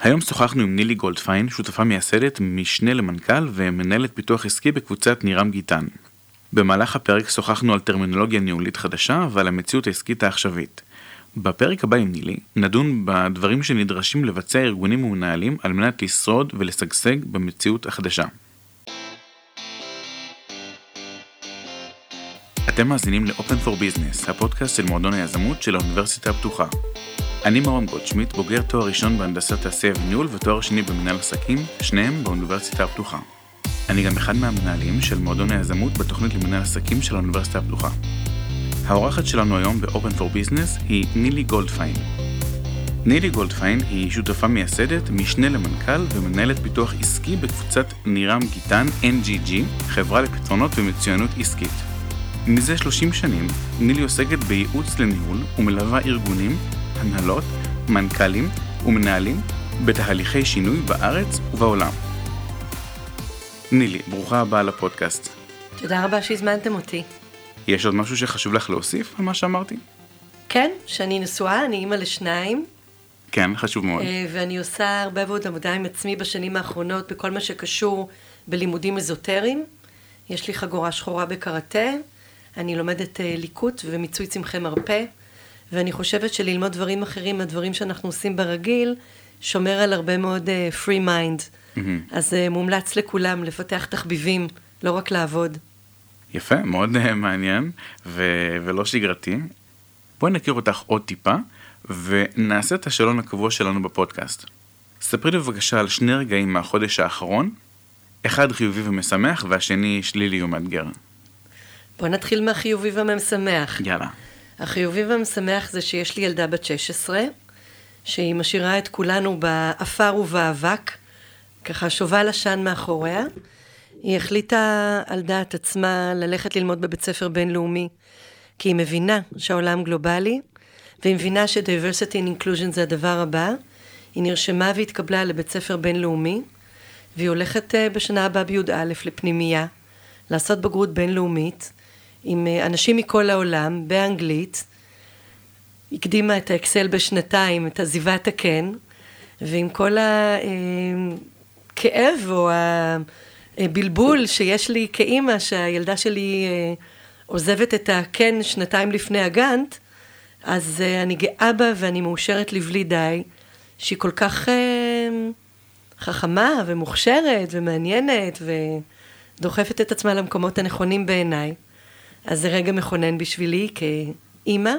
היום שוחחנו עם נילי גולדפיין, שותפה מייסדת, משנה למנכ"ל ומנהלת פיתוח עסקי בקבוצת נירם גיטן. במהלך הפרק שוחחנו על טרמינולוגיה ניהולית חדשה ועל המציאות העסקית העכשווית. בפרק הבא עם נילי נדון בדברים שנדרשים לבצע ארגונים ומנהלים על מנת לשרוד ולשגשג במציאות החדשה. אתם מאזינים ל-Open for Business, הפודקאסט של מועדון היזמות של האוניברסיטה הפתוחה. אני מרום גולדשמיט, בוגר תואר ראשון בהנדסת תעשייה וניהול ותואר שני במנהל עסקים, שניהם באוניברסיטה הפתוחה. אני גם אחד מהמנהלים של מועדון היזמות בתוכנית למנהל עסקים של האוניברסיטה הפתוחה. האורחת שלנו היום ב-Open for Business היא נילי גולדפיין. נילי גולדפיין היא שותפה מייסדת, משנה למנכ"ל ומנהלת פיתוח עסקי בקבוצת נירם גיטן NGG, חברה לפתרונות ומצוינות עסקית. מזה 30 שנים נילי עוסקת בייעוץ לניהול ומלווה ארגונים, הנהלות, מנכ"לים ומנהלים בתהליכי שינוי בארץ ובעולם. נילי, ברוכה הבאה לפודקאסט. תודה רבה שהזמנתם אותי. יש עוד משהו שחשוב לך להוסיף על מה שאמרתי? כן, שאני נשואה, אני אימא לשניים. כן, חשוב מאוד. אה, ואני עושה הרבה מאוד עבודה עם עצמי בשנים האחרונות בכל מה שקשור בלימודים אזוטריים. יש לי חגורה שחורה בקראטה, אני לומדת אה, ליקוט ומיצוי צמחי מרפא, ואני חושבת שללמוד דברים אחרים מהדברים שאנחנו עושים ברגיל, שומר על הרבה מאוד uh, free mind. Mm-hmm. אז uh, מומלץ לכולם לפתח תחביבים, לא רק לעבוד. יפה, מאוד uh, מעניין ו- ולא שגרתי. בואי נכיר אותך עוד טיפה, ונעשה את השאלון הקבוע שלנו בפודקאסט. ספרי לי בבקשה על שני רגעים מהחודש האחרון, אחד חיובי ומשמח והשני שלילי ומאתגר. בוא נתחיל מהחיובי והמשמח. יאללה. החיובי והמשמח זה שיש לי ילדה בת 16, שהיא משאירה את כולנו באפר ובאבק, ככה שובל עשן מאחוריה. היא החליטה על דעת עצמה ללכת ללמוד בבית ספר בינלאומי, כי היא מבינה שהעולם גלובלי, והיא מבינה ש-diversity and inclusion זה הדבר הבא. היא נרשמה והתקבלה לבית ספר בינלאומי, והיא הולכת אה, בשנה הבאה בי"א לפנימייה, לעשות בגרות בינלאומית, עם אה, אנשים מכל העולם, באנגלית. הקדימה את האקסל בשנתיים, את עזיבת הקן, ועם כל הכאב אה, או הבלבול שיש לי כאימא, שהילדה שלי אה, עוזבת את הקן שנתיים לפני הגאנט, אז אני גאה בה ואני מאושרת לבלי די, שהיא כל כך חכמה ומוכשרת ומעניינת ודוחפת את עצמה למקומות הנכונים בעיניי. אז זה רגע מכונן בשבילי כאימא.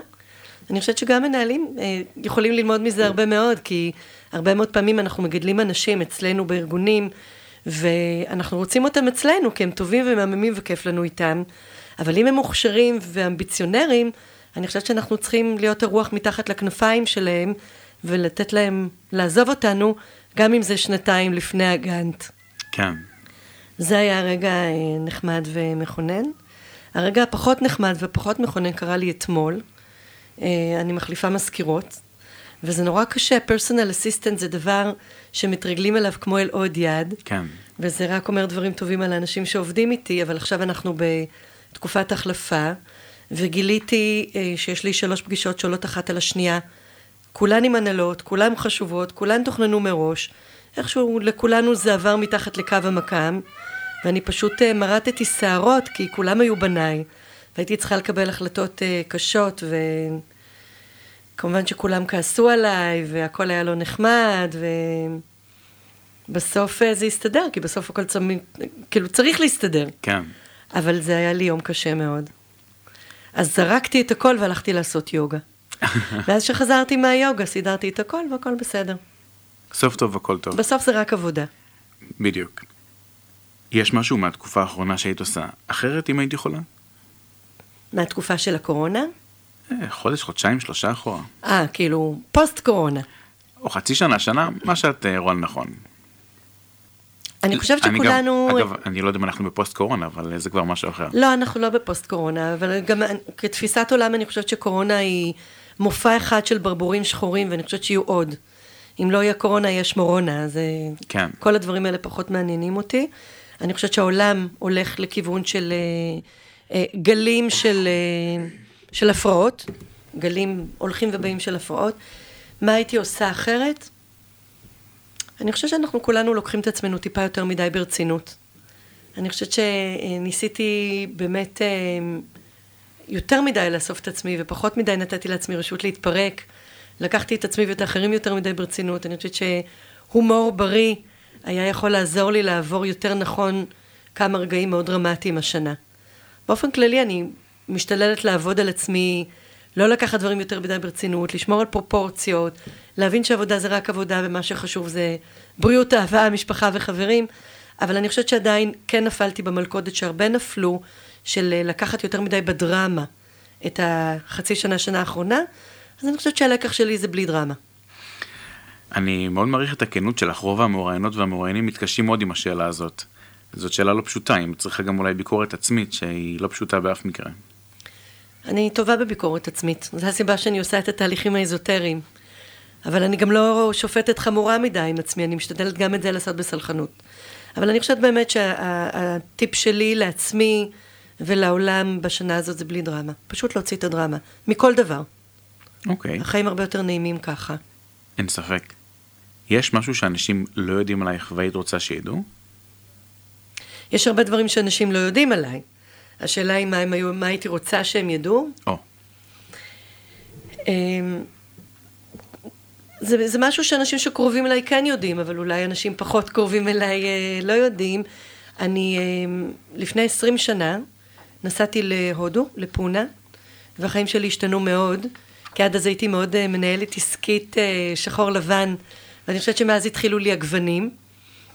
אני חושבת שגם מנהלים אה, יכולים ללמוד מזה הרבה מאוד, כי הרבה מאוד פעמים אנחנו מגדלים אנשים אצלנו בארגונים, ואנחנו רוצים אותם אצלנו, כי הם טובים ומהממים וכיף לנו איתם, אבל אם הם מוכשרים ואמביציונרים, אני חושבת שאנחנו צריכים להיות הרוח מתחת לכנפיים שלהם, ולתת להם לעזוב אותנו, גם אם זה שנתיים לפני הגאנט. כן. זה היה רגע אה, נחמד ומכונן. הרגע הפחות נחמד ופחות מכונן קרה לי אתמול. אה, אני מחליפה מזכירות, וזה נורא קשה, פרסונל אסיסטנט זה דבר שמתרגלים אליו כמו אל עוד יד. כן. וזה רק אומר דברים טובים על האנשים שעובדים איתי, אבל עכשיו אנחנו בתקופת החלפה, וגיליתי אה, שיש לי שלוש פגישות שעולות אחת על השנייה. כולן עם הנהלות, כולן חשובות, כולן תוכננו מראש. איכשהו לכולנו זה עבר מתחת לקו המקם. ואני פשוט אה, מרטתי שערות, כי כולם היו בניי, והייתי צריכה לקבל החלטות אה, קשות, וכמובן שכולם כעסו עליי, והכל היה לא נחמד, ובסוף אה, זה הסתדר, כי בסוף הכל צמי... כאילו צריך להסתדר. כן. אבל זה היה לי יום קשה מאוד. אז זרקתי את הכל והלכתי לעשות יוגה. ואז כשחזרתי מהיוגה, סידרתי את הכל והכל בסדר. סוף טוב הכל טוב. בסוף זה רק עבודה. בדיוק. יש משהו מהתקופה האחרונה שהיית עושה אחרת אם היית יכולה? מהתקופה של הקורונה? אה, חודש, חודשיים, שלושה אחורה. אה, כאילו, פוסט קורונה. או חצי שנה, שנה, מה שאת אה, רואה נכון. אני חושבת שכולנו... גם, אגב, אני לא יודע אם אנחנו בפוסט קורונה, אבל זה כבר משהו אחר. לא, אנחנו לא בפוסט קורונה, אבל גם כתפיסת עולם אני חושבת שקורונה היא מופע אחד של ברבורים שחורים, ואני חושבת שיהיו עוד. אם לא יהיה קורונה, יש מורונה, אז אה, כן. כל הדברים האלה פחות מעניינים אותי. אני חושבת שהעולם הולך לכיוון של אה, אה, גלים של, אה, של הפרעות, גלים הולכים ובאים של הפרעות. מה הייתי עושה אחרת? אני חושבת שאנחנו כולנו לוקחים את עצמנו טיפה יותר מדי ברצינות. אני חושבת שניסיתי באמת יותר מדי לאסוף את עצמי ופחות מדי נתתי לעצמי רשות להתפרק. לקחתי את עצמי ואת האחרים יותר מדי ברצינות. אני חושבת שהומור בריא היה יכול לעזור לי לעבור יותר נכון כמה רגעים מאוד דרמטיים השנה. באופן כללי אני משתדלת לעבוד על עצמי, לא לקחת דברים יותר מדי ברצינות, לשמור על פרופורציות, להבין שעבודה זה רק עבודה ומה שחשוב זה בריאות, אהבה, משפחה וחברים, אבל אני חושבת שעדיין כן נפלתי במלכודת שהרבה נפלו, של אה, לקחת יותר מדי בדרמה את החצי שנה, שנה האחרונה, אז אני חושבת שהלקח שלי זה בלי דרמה. אני מאוד מעריך את הכנות שלך, רוב המוראיינות והמוראיינים מתקשים מאוד עם השאלה הזאת. זאת שאלה לא פשוטה, אם צריכה גם אולי ביקורת עצמית, שהיא לא פשוטה באף מקרה. אני טובה בביקורת עצמית, זו הסיבה שאני עושה את התהליכים האזוטריים. אבל אני גם לא שופטת חמורה מדי עם עצמי, אני משתדלת גם את זה לעשות בסלחנות. אבל אני חושבת באמת שהטיפ שה, שלי לעצמי ולעולם בשנה הזאת זה בלי דרמה. פשוט להוציא את הדרמה, מכל דבר. אוקיי. Okay. החיים הרבה יותר נעימים ככה. אין ספק. יש משהו שאנשים לא יודעים עלייך והיית רוצה שידעו? יש הרבה דברים שאנשים לא יודעים עליי. השאלה היא מה, היו, מה הייתי רוצה שהם ידעו. או. אמ, זה, זה משהו שאנשים שקרובים אליי כן יודעים, אבל אולי אנשים פחות קרובים אליי אה, לא יודעים. אני אה, לפני עשרים שנה נסעתי להודו, לפונה, והחיים שלי השתנו מאוד, כי עד אז הייתי מאוד אה, מנהלת עסקית אה, שחור לבן, ואני חושבת שמאז התחילו לי הגוונים,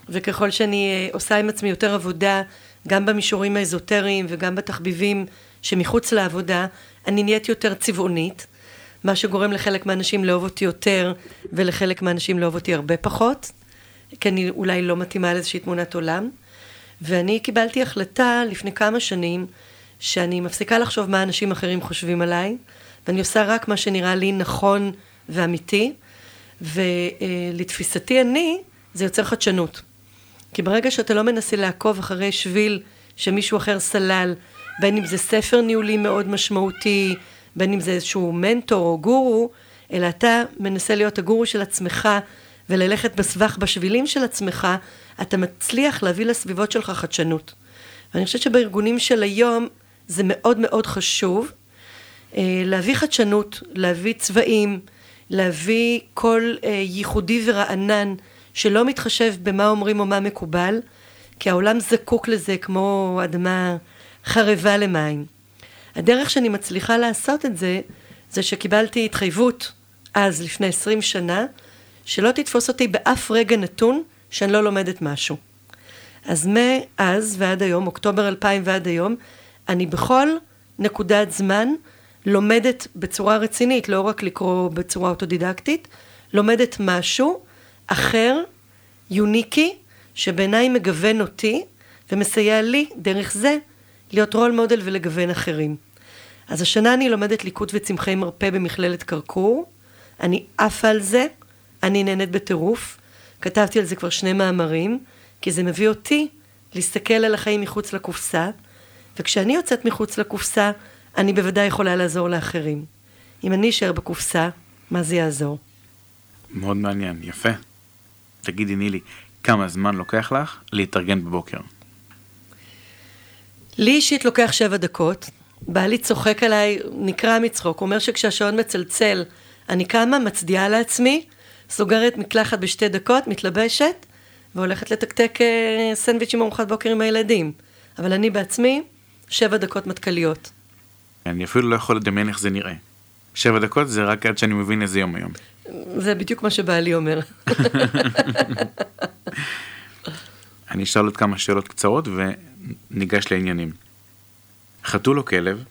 וככל שאני אה, עושה עם עצמי יותר עבודה, גם במישורים האזוטריים וגם בתחביבים שמחוץ לעבודה, אני נהיית יותר צבעונית, מה שגורם לחלק מהאנשים לאהוב אותי יותר, ולחלק מהאנשים לאהוב אותי הרבה פחות, כי אני אולי לא מתאימה לאיזושהי תמונת עולם. ואני קיבלתי החלטה לפני כמה שנים, שאני מפסיקה לחשוב מה אנשים אחרים חושבים עליי, ואני עושה רק מה שנראה לי נכון ואמיתי, ולתפיסתי אני, זה יוצר חדשנות. כי ברגע שאתה לא מנסה לעקוב אחרי שביל שמישהו אחר סלל, בין אם זה ספר ניהולי מאוד משמעותי, בין אם זה איזשהו מנטור או גורו, אלא אתה מנסה להיות הגורו של עצמך וללכת בסבך בשבילים של עצמך, אתה מצליח להביא לסביבות שלך חדשנות. ואני חושבת שבארגונים של היום זה מאוד מאוד חשוב אה, להביא חדשנות, להביא צבעים, להביא קול אה, ייחודי ורענן שלא מתחשב במה אומרים או מה מקובל, כי העולם זקוק לזה כמו אדמה חרבה למים. הדרך שאני מצליחה לעשות את זה, זה שקיבלתי התחייבות אז, לפני עשרים שנה, שלא תתפוס אותי באף רגע נתון שאני לא לומדת משהו. אז מאז ועד היום, אוקטובר 2000 ועד היום, אני בכל נקודת זמן לומדת בצורה רצינית, לא רק לקרוא בצורה אוטודידקטית, לומדת משהו אחר, יוניקי, שבעיניי מגוון אותי ומסייע לי דרך זה להיות רול מודל ולגוון אחרים. אז השנה אני לומדת ליקוט וצמחי מרפא במכללת קרקור, אני עפה על זה, אני נהנית בטירוף, כתבתי על זה כבר שני מאמרים, כי זה מביא אותי להסתכל על החיים מחוץ לקופסה, וכשאני יוצאת מחוץ לקופסה, אני בוודאי יכולה לעזור לאחרים. אם אני אשאר בקופסה, מה זה יעזור? מאוד מעניין, יפה. תגידי נילי, כמה זמן לוקח לך להתארגן בבוקר? לי אישית לוקח שבע דקות, בעלי צוחק עליי, נקרע מצחוק, אומר שכשהשעון מצלצל, אני קמה, מצדיעה לעצמי, סוגרת מקלחת בשתי דקות, מתלבשת, והולכת לתקתק אה, סנדוויץ' עם ארוחת בוקר עם הילדים. אבל אני בעצמי, שבע דקות מטכליות. אני אפילו לא יכול לדמיין איך זה נראה. שבע דקות זה רק עד שאני מבין איזה יום היום. זה בדיוק מה שבעלי אומר. אני אשאל עוד כמה שאלות קצרות וניגש לעניינים. חתול או כלב?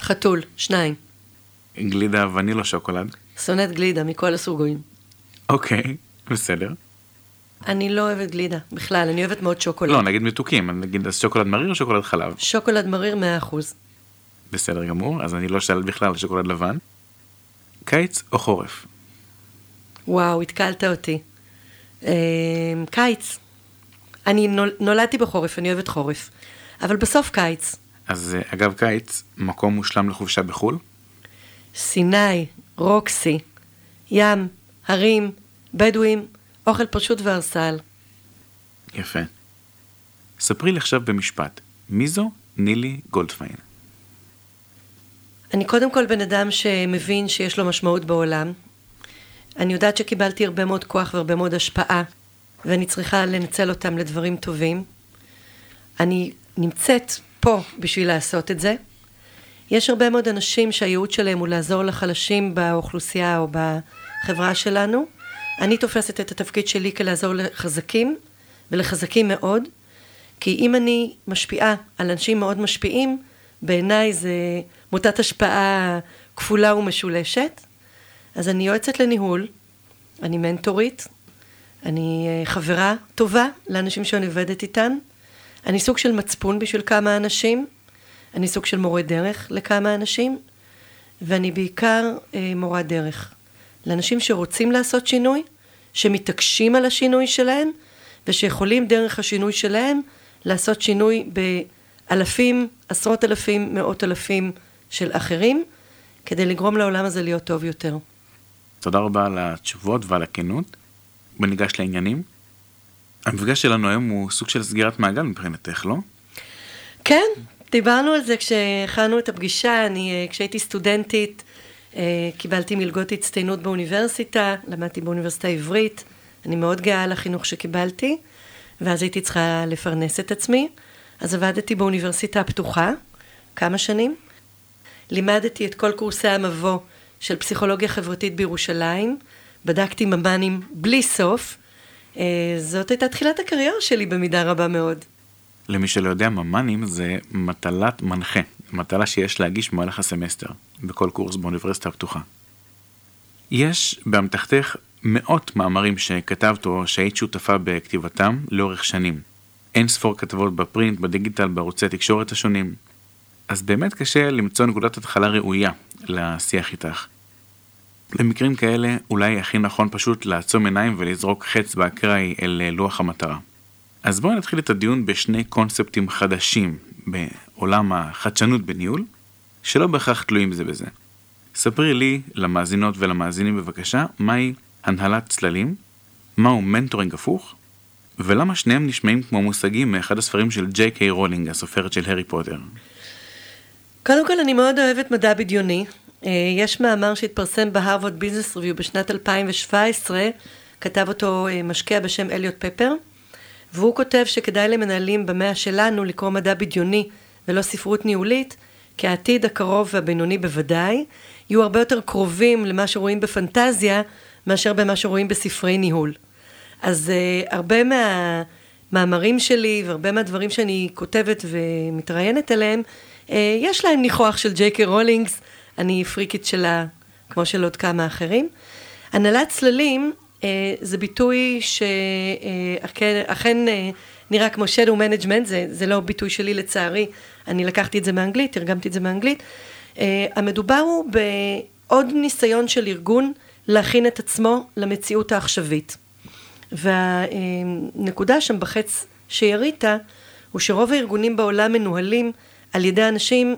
חתול, שניים. גלידה ונילה שוקולד? שונאת גלידה מכל הסוגים. אוקיי, בסדר. אני לא אוהבת גלידה, בכלל, אני אוהבת מאוד שוקולד. לא, נגיד מתוקים, נגיד אז שוקולד מריר או שוקולד חלב? שוקולד מריר 100%. בסדר גמור, אז אני לא שאלת בכלל על שוקולד לבן. קיץ או חורף? וואו, התקלת אותי. אה, קיץ. אני נול, נולדתי בחורף, אני אוהבת חורף. אבל בסוף קיץ. אז אה, אגב קיץ, מקום מושלם לחופשה בחו"ל? סיני, רוקסי, ים, הרים, בדואים, אוכל פשוט והרסל. יפה. ספרי לי עכשיו במשפט, מי זו נילי גולדפיין? אני קודם כל בן אדם שמבין שיש לו משמעות בעולם. אני יודעת שקיבלתי הרבה מאוד כוח והרבה מאוד השפעה, ואני צריכה לנצל אותם לדברים טובים. אני נמצאת פה בשביל לעשות את זה. יש הרבה מאוד אנשים שהייעוד שלהם הוא לעזור לחלשים באוכלוסייה או בחברה שלנו. אני תופסת את התפקיד שלי כלעזור לחזקים, ולחזקים מאוד, כי אם אני משפיעה על אנשים מאוד משפיעים, בעיניי זה מוטת השפעה כפולה ומשולשת. אז אני יועצת לניהול, אני מנטורית, אני אה, חברה טובה לאנשים שאני עובדת איתן, אני סוג של מצפון בשביל כמה אנשים, אני סוג של מורה דרך לכמה אנשים, ואני בעיקר אה, מורה דרך לאנשים שרוצים לעשות שינוי, שמתעקשים על השינוי שלהם, ושיכולים דרך השינוי שלהם לעשות שינוי באלפים, עשרות אלפים, מאות אלפים של אחרים, כדי לגרום לעולם הזה להיות טוב יותר. תודה רבה על התשובות ועל הכנות. בוא ניגש לעניינים. המפגש שלנו היום הוא סוג של סגירת מעגל מבחינתך, לא? כן, דיברנו על זה כשהכנו את הפגישה. אני, אה, כשהייתי סטודנטית, אה, קיבלתי מלגות הצטיינות באוניברסיטה, למדתי באוניברסיטה העברית. אני מאוד גאה על החינוך שקיבלתי, ואז הייתי צריכה לפרנס את עצמי. אז עבדתי באוניברסיטה הפתוחה כמה שנים. לימדתי את כל קורסי המבוא של פסיכולוגיה חברתית בירושלים. בדקתי ממ"נים בלי סוף. אה, זאת הייתה תחילת הקריירה שלי במידה רבה מאוד. למי שלא יודע, ממ"נים זה מטלת מנחה, מטלה שיש להגיש במהלך הסמסטר, בכל קורס באוניברסיטה הפתוחה. יש באמתחתך מאות מאמרים שכתבת או שהיית שותפה בכתיבתם לאורך שנים. אין ספור כתבות בפרינט, בדיגיטל, בערוצי התקשורת השונים. אז באמת קשה למצוא נקודת התחלה ראויה לשיח איתך. במקרים כאלה אולי הכי נכון פשוט לעצום עיניים ולזרוק חץ באקראי אל לוח המטרה. אז בואו נתחיל את הדיון בשני קונספטים חדשים בעולם החדשנות בניהול, שלא בהכרח תלויים זה בזה. ספרי לי, למאזינות ולמאזינים בבקשה, מהי הנהלת צללים, מהו מנטורינג הפוך, ולמה שניהם נשמעים כמו מושגים מאחד הספרים של ג'יי קיי רולינג, הסופרת של הארי פוטר. קודם כל, אני מאוד אוהבת מדע בדיוני. אה, יש מאמר שהתפרסם בהרווארד ביזנס ריוויו בשנת 2017, כתב אותו אה, משקיע בשם אליוט פפר, והוא כותב שכדאי למנהלים במאה שלנו לקרוא מדע בדיוני ולא ספרות ניהולית, כי העתיד הקרוב והבינוני בוודאי, יהיו הרבה יותר קרובים למה שרואים בפנטזיה, מאשר במה שרואים בספרי ניהול. אז uh, הרבה מהמאמרים שלי והרבה מהדברים שאני כותבת ומתראיינת עליהם, uh, יש להם ניחוח של ג'יי קי רולינגס, אני פריקית שלה, כמו של עוד כמה אחרים. הנהלת צללים uh, זה ביטוי שאכן uh, נראה כמו shadow management, זה, זה לא ביטוי שלי לצערי, אני לקחתי את זה מאנגלית, תרגמתי את זה מאנגלית. Uh, המדובר הוא בעוד ניסיון של ארגון להכין את עצמו למציאות העכשווית. והנקודה שם בחץ שירית, הוא שרוב הארגונים בעולם מנוהלים על ידי אנשים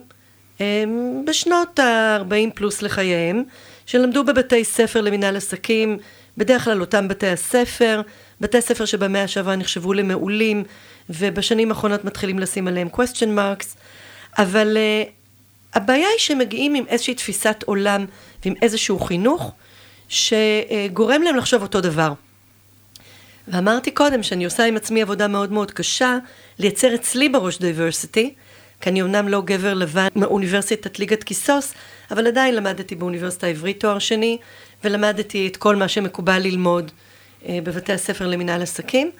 בשנות ה-40 פלוס לחייהם, שלמדו בבתי ספר למנהל עסקים, בדרך כלל אותם בתי הספר, בתי ספר שבמאה שעברה נחשבו למעולים, ובשנים האחרונות מתחילים לשים עליהם question marks, אבל uh, הבעיה היא שמגיעים עם איזושהי תפיסת עולם ועם איזשהו חינוך, שגורם להם לחשוב אותו דבר. ואמרתי קודם שאני עושה עם עצמי עבודה מאוד מאוד קשה לייצר אצלי בראש diversity, כי אני אמנם לא גבר לבן מאוניברסיטת ליגת קיסוס, אבל עדיין למדתי באוניברסיטה העברית תואר שני, ולמדתי את כל מה שמקובל ללמוד אה, בבתי הספר למנהל עסקים.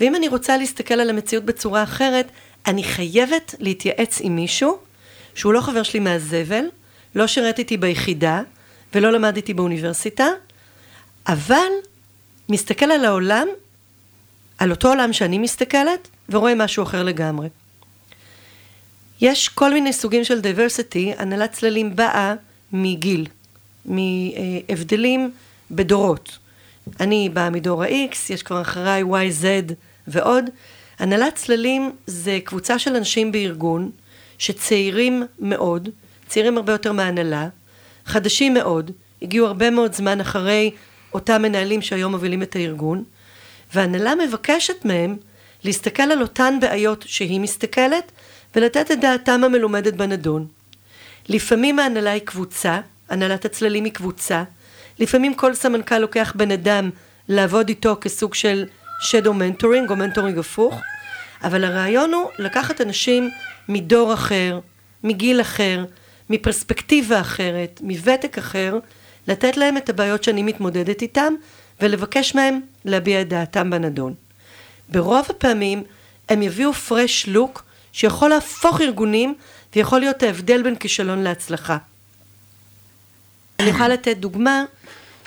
ואם אני רוצה להסתכל על המציאות בצורה אחרת, אני חייבת להתייעץ עם מישהו שהוא לא חבר שלי מהזבל, לא שירת איתי ביחידה, ולא למדתי באוניברסיטה, אבל מסתכל על העולם, על אותו עולם שאני מסתכלת, ורואה משהו אחר לגמרי. יש כל מיני סוגים של דייברסיטי, הנהלת צללים באה מגיל, מהבדלים בדורות. אני באה מדור ה-X, יש כבר אחריי Y, Z ועוד. הנהלת צללים זה קבוצה של אנשים בארגון שצעירים מאוד, צעירים הרבה יותר מהנהלה, חדשים מאוד, הגיעו הרבה מאוד זמן אחרי אותם מנהלים שהיום מובילים את הארגון, והנהלה מבקשת מהם להסתכל על אותן בעיות שהיא מסתכלת ולתת את דעתם המלומדת בנדון. לפעמים ההנהלה היא קבוצה, הנהלת הצללים היא קבוצה, לפעמים כל סמנכ"ל לוקח בן אדם לעבוד איתו כסוג של shadow mentoring או mentoring הפוך, אבל הרעיון הוא לקחת אנשים מדור אחר, מגיל אחר, מפרספקטיבה אחרת, מוותק אחר, לתת להם את הבעיות שאני מתמודדת איתם ולבקש מהם להביע את דעתם בנדון. ברוב הפעמים הם יביאו fresh look שיכול להפוך ארגונים ויכול להיות ההבדל בין כישלון להצלחה. אני יכולה לתת דוגמה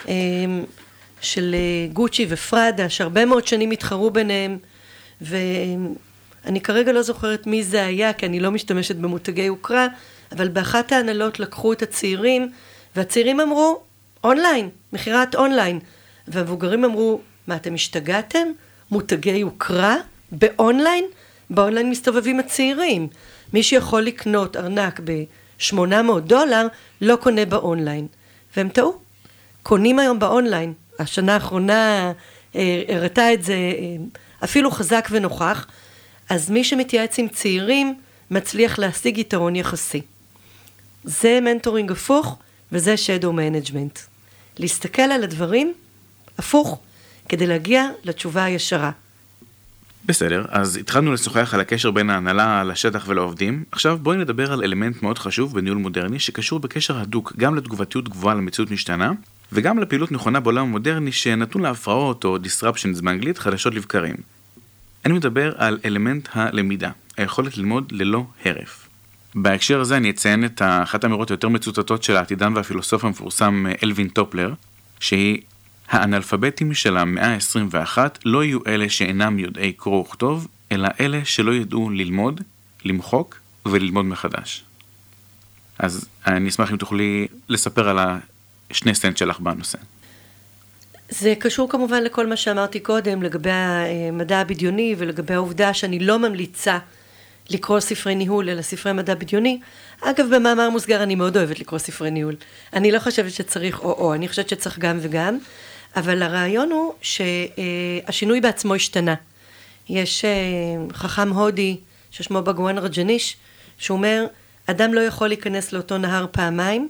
אמ, של אה, גוצ'י ופראדה, שהרבה מאוד שנים התחרו ביניהם, ואני כרגע לא זוכרת מי זה היה, כי אני לא משתמשת במותגי יוקרה, אבל באחת ההנהלות לקחו את הצעירים, והצעירים אמרו, אונליין, מכירת אונליין. והמבוגרים אמרו, מה אתם השתגעתם? מותגי יוקרה? באונליין? באונליין מסתובבים הצעירים. מי שיכול לקנות ארנק ב-800 דולר, לא קונה באונליין. והם טעו. קונים היום באונליין. השנה האחרונה אה, הראתה את זה אה, אפילו חזק ונוכח. אז מי שמתייעץ עם צעירים, מצליח להשיג יתרון יחסי. זה מנטורינג הפוך, וזה shadow management. להסתכל על הדברים הפוך, כדי להגיע לתשובה הישרה. בסדר, אז התחלנו לשוחח על הקשר בין ההנהלה לשטח ולעובדים, עכשיו בואי נדבר על אלמנט מאוד חשוב בניהול מודרני שקשור בקשר הדוק גם לתגובתיות גבוהה למציאות משתנה וגם לפעילות נכונה בעולם המודרני שנתון להפרעות או disruptions באנגלית חדשות לבקרים. אני מדבר על אלמנט הלמידה, היכולת ללמוד ללא הרף. בהקשר הזה אני אציין את אחת האמירות היותר מצוטטות של העתידן והפילוסוף המפורסם אלווין טופלר, שהיא האנאלפביתים של המאה ה-21 לא יהיו אלה שאינם יודעי קרוא וכתוב, אלא אלה שלא ידעו ללמוד, למחוק וללמוד מחדש. אז אני אשמח אם תוכלי לספר על השני סנט שלך בנושא. זה קשור כמובן לכל מה שאמרתי קודם לגבי המדע הבדיוני ולגבי העובדה שאני לא ממליצה לקרוא ספרי ניהול אלא ספרי מדע בדיוני. אגב, במאמר מוסגר אני מאוד אוהבת לקרוא ספרי ניהול. אני לא חושבת שצריך או-או, אני חושבת שצריך גם וגם. אבל הרעיון הוא שהשינוי בעצמו השתנה. יש אה, חכם הודי ששמו בגואן רג'ניש, שאומר, אדם לא יכול להיכנס לאותו נהר פעמיים,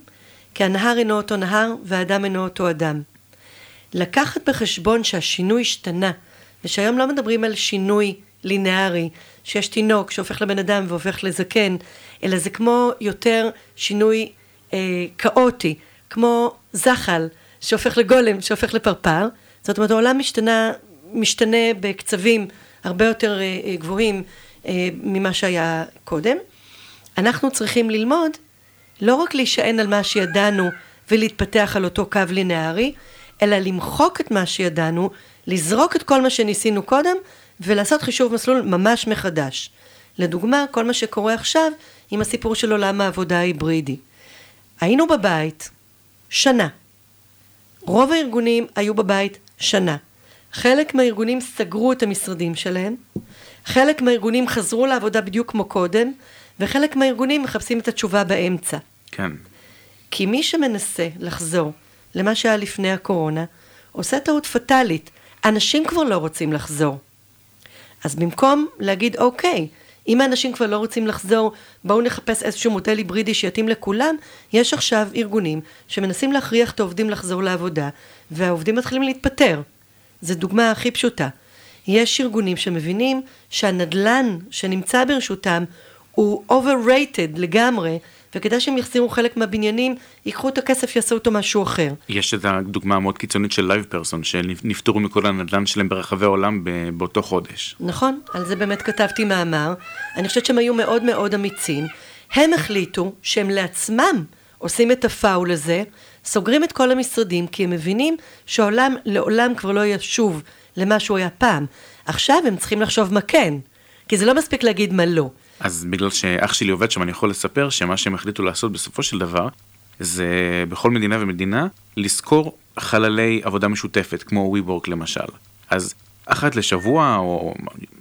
כי הנהר אינו אותו נהר והאדם אינו אותו אדם. לקחת בחשבון שהשינוי השתנה, ושהיום לא מדברים על שינוי לינארי, שיש תינוק שהופך לבן אדם והופך לזקן, אלא זה כמו יותר שינוי אה, כאוטי, כמו זחל, שהופך לגולם, שהופך לפרפר. זאת אומרת, העולם משתנה, משתנה בקצבים הרבה יותר אה, אה, גבוהים אה, ממה שהיה קודם. אנחנו צריכים ללמוד לא רק להישען על מה שידענו ולהתפתח על אותו קו לינארי, אלא למחוק את מה שידענו, לזרוק את כל מה שניסינו קודם ולעשות חישוב מסלול ממש מחדש. לדוגמה, כל מה שקורה עכשיו עם הסיפור של עולם העבודה ההיברידי. היינו בבית שנה, רוב הארגונים היו בבית שנה. חלק מהארגונים סגרו את המשרדים שלהם, חלק מהארגונים חזרו לעבודה בדיוק כמו קודם, וחלק מהארגונים מחפשים את התשובה באמצע. כן. כי מי שמנסה לחזור למה שהיה לפני הקורונה, עושה טעות פטאלית. אנשים כבר לא רוצים לחזור. אז במקום להגיד, אוקיי, אם האנשים כבר לא רוצים לחזור, בואו נחפש איזשהו מודל היברידי שיתאים לכולם, יש עכשיו ארגונים שמנסים להכריח את העובדים לחזור לעבודה, והעובדים מתחילים להתפטר. זו דוגמה הכי פשוטה. יש ארגונים שמבינים שהנדל"ן שנמצא ברשותם הוא overrated לגמרי, וכדאי שהם יחזירו חלק מהבניינים, ייקחו את הכסף, יעשו אותו משהו אחר. יש את הדוגמה המאוד קיצונית של LivePerson, שנפטרו מכל הנדל"ן שלהם ברחבי העולם באותו חודש. נכון, על זה באמת כתבתי מאמר. אני חושבת שהם היו מאוד מאוד אמיצים. הם החליטו שהם לעצמם עושים את הפאול הזה, סוגרים את כל המשרדים, כי הם מבינים שהעולם לעולם כבר לא ישוב למה שהוא היה פעם. עכשיו הם צריכים לחשוב מה כן, כי זה לא מספיק להגיד מה לא. אז בגלל שאח שלי עובד שם, אני יכול לספר שמה שהם החליטו לעשות בסופו של דבר, זה בכל מדינה ומדינה, לשכור חללי עבודה משותפת, כמו WeWork למשל. אז אחת לשבוע, או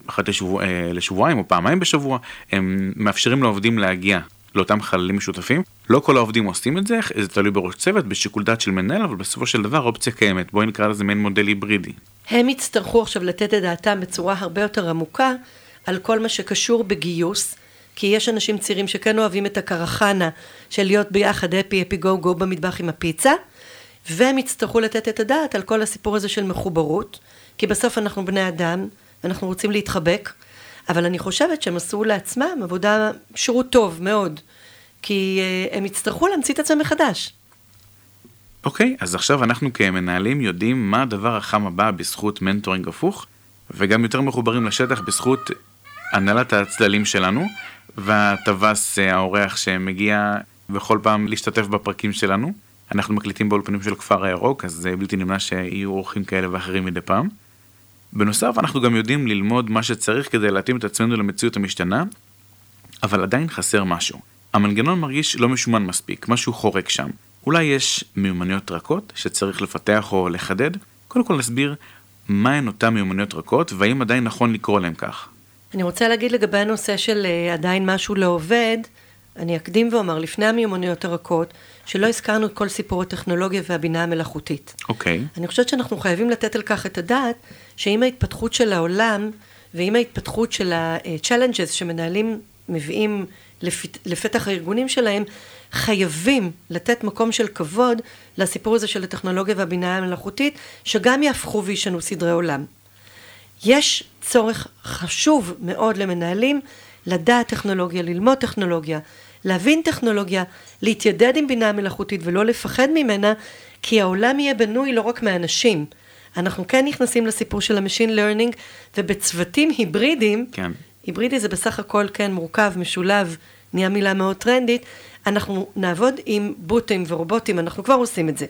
אחת לשבוע, אה, לשבועיים, או פעמיים בשבוע, הם מאפשרים לעובדים להגיע לאותם חללים משותפים. לא כל העובדים עושים את זה, זה תלוי בראש צוות, בשיקול דעת של מנהל, אבל בסופו של דבר אופציה קיימת. בואי נקרא לזה מעין מודל היברידי. הם יצטרכו עכשיו לתת את דעתם בצורה הרבה יותר עמוקה על כל מה שקשור בגיוס, כי יש אנשים צעירים שכן אוהבים את הקרחנה של להיות ביחד אפי אפי גו גו במטבח עם הפיצה, והם יצטרכו לתת את הדעת על כל הסיפור הזה של מחוברות, כי בסוף אנחנו בני אדם, ואנחנו רוצים להתחבק, אבל אני חושבת שהם עשו לעצמם עבודה, שירות טוב מאוד, כי uh, הם יצטרכו להמציא את עצמם מחדש. אוקיי, okay, אז עכשיו אנחנו כמנהלים יודעים מה הדבר החם הבא בזכות מנטורינג הפוך, וגם יותר מחוברים לשטח בזכות הנהלת הצללים שלנו, והטווס אה, האורח שמגיע בכל פעם להשתתף בפרקים שלנו. אנחנו מקליטים באולפנים של כפר הירוק, אז זה בלתי נמנע שיהיו אורחים כאלה ואחרים מדי פעם. בנוסף, אנחנו גם יודעים ללמוד מה שצריך כדי להתאים את עצמנו למציאות המשתנה, אבל עדיין חסר משהו. המנגנון מרגיש לא משומן מספיק, משהו חורק שם. אולי יש מיומנויות רכות שצריך לפתח או לחדד? קודם כל נסביר מהן אותן מיומנויות רכות, והאם עדיין נכון לקרוא להן כך. אני רוצה להגיד לגבי הנושא של uh, עדיין משהו לא עובד, אני אקדים ואומר, לפני המיומנויות הרכות, שלא הזכרנו את כל סיפור הטכנולוגיה והבינה המלאכותית. אוקיי. Okay. אני חושבת שאנחנו חייבים לתת על כך את הדעת, שעם ההתפתחות של העולם, ועם ההתפתחות של ה-challenges שמנהלים מביאים לפת, לפתח הארגונים שלהם, חייבים לתת מקום של כבוד לסיפור הזה של הטכנולוגיה והבינה המלאכותית, שגם יהפכו וישנו סדרי עולם. יש צורך חשוב מאוד למנהלים לדעת טכנולוגיה, ללמוד טכנולוגיה, להבין טכנולוגיה, להתיידד עם בינה מלאכותית ולא לפחד ממנה, כי העולם יהיה בנוי לא רק מאנשים. אנחנו כן נכנסים לסיפור של ה machine learning, ובצוותים היברידיים, כן. היברידי זה בסך הכל כן מורכב, משולב, נהיה מילה מאוד טרנדית, אנחנו נעבוד עם בוטים ורובוטים, אנחנו כבר עושים את זה.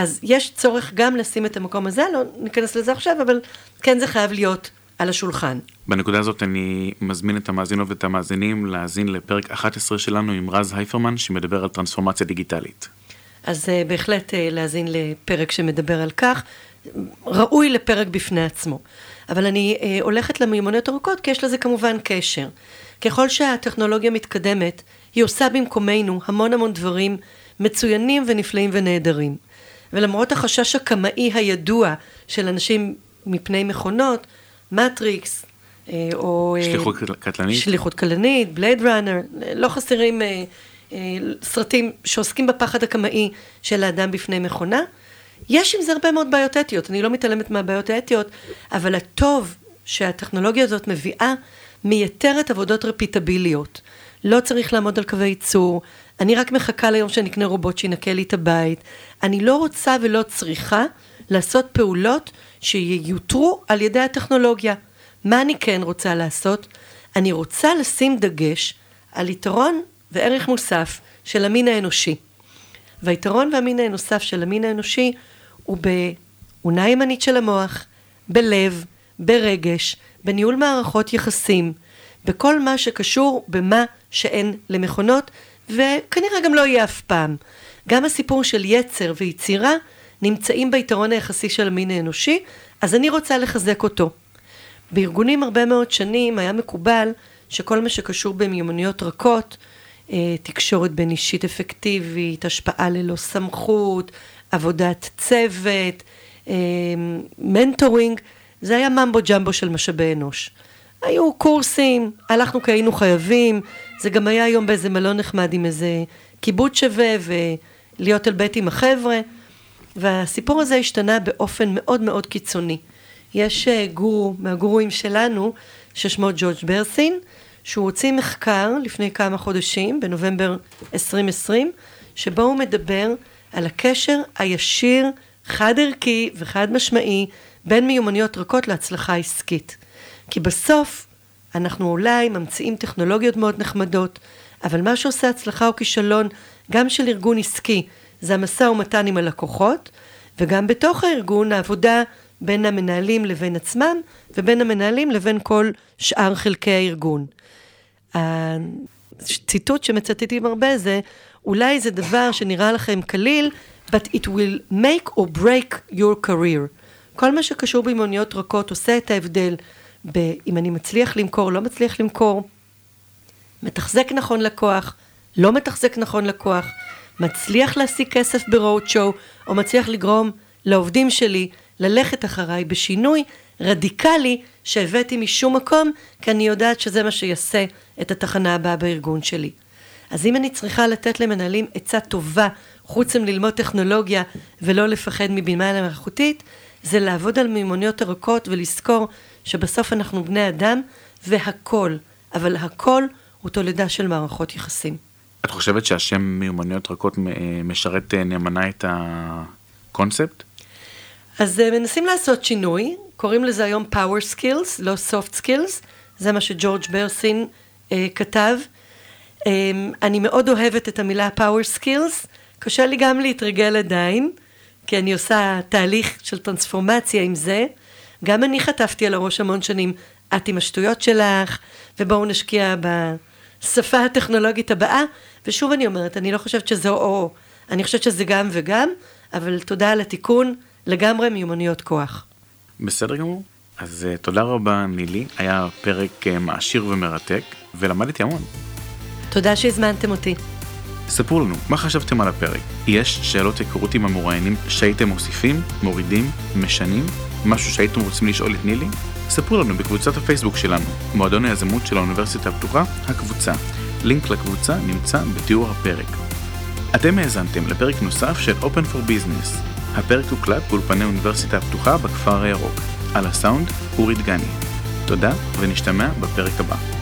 אז יש צורך גם לשים את המקום הזה, לא ניכנס לזה עכשיו, אבל כן זה חייב להיות על השולחן. בנקודה הזאת אני מזמין את המאזינות ואת המאזינים להאזין לפרק 11 שלנו עם רז הייפרמן, שמדבר על טרנספורמציה דיגיטלית. אז uh, בהחלט uh, להאזין לפרק שמדבר על כך, ראוי לפרק בפני עצמו. אבל אני uh, הולכת למיומנויות ארוכות, כי יש לזה כמובן קשר. ככל שהטכנולוגיה מתקדמת, היא עושה במקומנו המון המון דברים מצוינים ונפלאים ונהדרים. ולמרות החשש הקמאי הידוע של אנשים מפני מכונות, מטריקס, אה, או... אה, שליחות קטלנית. שליחות קטלנית, בלייד ראנר, לא חסרים אה, סרטים שעוסקים בפחד הקמאי של האדם בפני מכונה. יש עם זה הרבה מאוד בעיות אתיות, אני לא מתעלמת מהבעיות האתיות, אבל הטוב שהטכנולוגיה הזאת מביאה, מייתרת עבודות רפיטביליות. לא צריך לעמוד על קווי ייצור, אני רק מחכה ליום שאני אקנה רובוט שינקה לי את הבית. אני לא רוצה ולא צריכה לעשות פעולות שיותרו על ידי הטכנולוגיה. מה אני כן רוצה לעשות? אני רוצה לשים דגש על יתרון וערך מוסף של המין האנושי. והיתרון והמין הנוסף של המין האנושי הוא באונה ימנית של המוח, בלב, ברגש, בניהול מערכות יחסים, בכל מה שקשור במה שאין למכונות, וכנראה גם לא יהיה אף פעם. גם הסיפור של יצר ויצירה נמצאים ביתרון היחסי של המין האנושי, אז אני רוצה לחזק אותו. בארגונים הרבה מאוד שנים היה מקובל שכל מה שקשור במיומנויות רכות, אה, תקשורת בין אישית אפקטיבית, השפעה ללא סמכות, עבודת צוות, אה, מנטורינג, זה היה ממבו ג'מבו של משאבי אנוש. היו קורסים, הלכנו כי היינו חייבים, זה גם היה היום באיזה מלון נחמד עם איזה קיבוץ שווה ולהיות על בית עם החבר'ה. והסיפור הזה השתנה באופן מאוד מאוד קיצוני. יש אה, גורו מהגורואים שלנו, ששמו ג'ורג' ברסין, שהוא הוציא מחקר לפני כמה חודשים, בנובמבר 2020, שבו הוא מדבר על הקשר הישיר, חד ערכי וחד משמעי, בין מיומנויות רכות להצלחה עסקית. כי בסוף אנחנו אולי ממציאים טכנולוגיות מאוד נחמדות, אבל מה שעושה הצלחה או כישלון, גם של ארגון עסקי, זה המשא ומתן עם הלקוחות, וגם בתוך הארגון העבודה בין המנהלים לבין עצמם, ובין המנהלים לבין כל שאר חלקי הארגון. הציטוט שמצטטים הרבה זה, אולי זה דבר שנראה לכם קליל, but it will make or break your career. כל מה שקשור באימוניות רכות עושה את ההבדל אם אני מצליח למכור, לא מצליח למכור, מתחזק נכון לקוח, לא מתחזק נכון לקוח, מצליח להשיג כסף ברוד שואו, או מצליח לגרום לעובדים שלי ללכת אחריי בשינוי רדיקלי שהבאתי משום מקום, כי אני יודעת שזה מה שיעשה את התחנה הבאה בארגון שלי. אז אם אני צריכה לתת למנהלים עצה טובה, חוץ מללמוד טכנולוגיה ולא לפחד מבימה מלאכותית, זה לעבוד על מימוניות ארוכות ולזכור שבסוף אנחנו בני אדם והכל, אבל הכל הוא תולדה של מערכות יחסים. את חושבת שהשם מיומנויות רכות משרת אה, נאמנה את הקונספט? אז אה, מנסים לעשות שינוי, קוראים לזה היום power skills, לא soft skills, זה מה שג'ורג' ברסין אה, כתב. אה, אני מאוד אוהבת את המילה power skills, קשה לי גם להתרגל עדיין, כי אני עושה תהליך של טרנספורמציה עם זה. גם אני חטפתי על הראש המון שנים, את עם השטויות שלך, ובואו נשקיע בשפה הטכנולוגית הבאה. ושוב אני אומרת, אני לא חושבת שזה או, אני חושבת שזה גם וגם, אבל תודה על התיקון, לגמרי מיומנויות כוח. בסדר גמור. אז uh, תודה רבה נילי, היה פרק uh, מעשיר ומרתק, ולמדתי המון. תודה שהזמנתם אותי. ספרו לנו, מה חשבתם על הפרק? יש שאלות היכרות עם המוראיינים שהייתם מוסיפים, מורידים, משנים? משהו שהייתם רוצים לשאול את נילי? ספרו לנו בקבוצת הפייסבוק שלנו, מועדון היזמות של האוניברסיטה הפתוחה, הקבוצה. לינק לקבוצה נמצא בתיאור הפרק. אתם האזנתם לפרק נוסף של Open for Business. הפרק הוקלט באולפני האוניברסיטה הפתוחה בכפר הירוק. על הסאונד, אורי דגני. תודה, ונשתמע בפרק הבא.